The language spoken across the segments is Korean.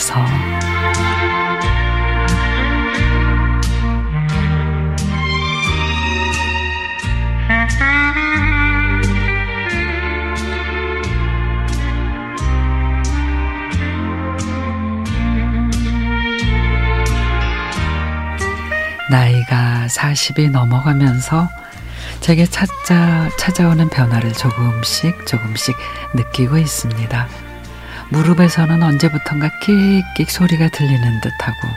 위해서 나이가 40이 넘어가면서 제게 찾아, 찾아오는 변화를 조금씩 조금씩 느끼고 있습니다. 무릎에서는 언제부턴가 끽끽 소리가 들리는 듯하고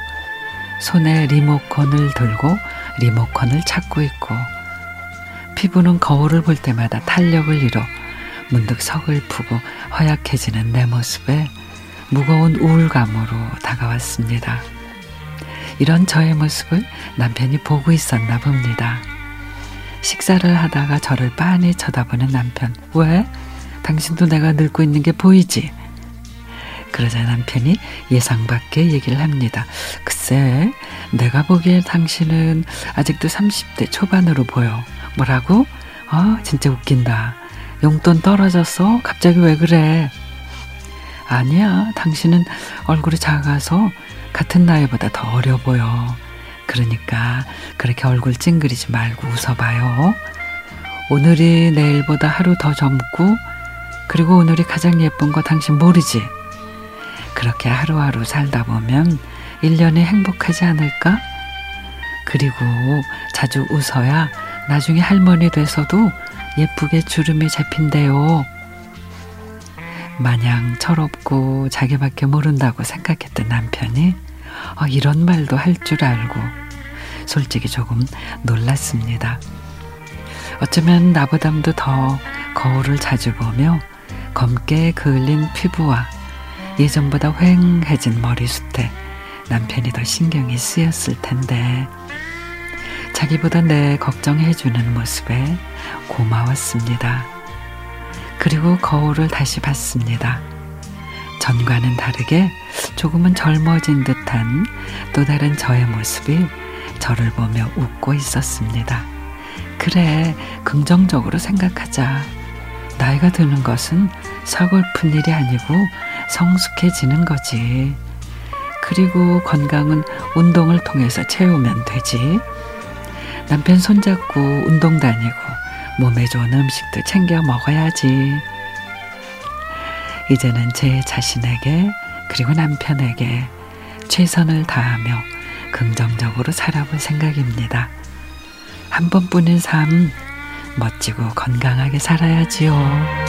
손에 리모컨을 들고 리모컨을 찾고 있고 피부는 거울을 볼 때마다 탄력을 잃어 문득 서글프고 허약해지는 내 모습에 무거운 우울감으로 다가왔습니다. 이런 저의 모습을 남편이 보고 있었나 봅니다. 식사를 하다가 저를 빤히 쳐다보는 남편. 왜? 당신도 내가 늙고 있는 게 보이지? 그러자 남편이 예상 밖의 얘기를 합니다. 글쎄, 내가 보기에 당신은 아직도 30대 초반으로 보여. 뭐라고? 아, 진짜 웃긴다. 용돈 떨어졌어? 갑자기 왜 그래? 아니야, 당신은 얼굴이 작아서 같은 나이보다 더 어려 보여. 그러니까 그렇게 얼굴 찡그리지 말고 웃어봐요. 오늘이 내일보다 하루 더 젊고 그리고 오늘이 가장 예쁜 거 당신 모르지? 그렇게 하루하루 살다 보면 1년이 행복하지 않을까? 그리고 자주 웃어야 나중에 할머니 돼서도 예쁘게 주름이 잡힌대요. 마냥 철없고 자기밖에 모른다고 생각했던 남편이 어, 이런 말도 할 줄 알고 솔직히 조금 놀랐습니다. 어쩌면 나보담도 더 거울을 자주 보며 검게 그을린 피부와 예전보다 휑해진 머리숱에 남편이 더 신경이 쓰였을 텐데 자기보다 내 걱정해주는 모습에 고마웠습니다. 그리고 거울을 다시 봤습니다. 전과는 다르게 조금은 젊어진 듯한 또 다른 저의 모습이 저를 보며 웃고 있었습니다. 그래, 긍정적으로 생각하자. 나이가 드는 것은 서글픈 일이 아니고 성숙해지는 거지. 그리고 건강은 운동을 통해서 채우면 되지. 남편 손잡고 운동 다니고 몸에 좋은 음식도 챙겨 먹어야지. 이제는 제 자신에게 그리고 남편에게 최선을 다하며 긍정적으로 살아볼 생각입니다. 한 번뿐인 삶 멋지고 건강하게 살아야지요.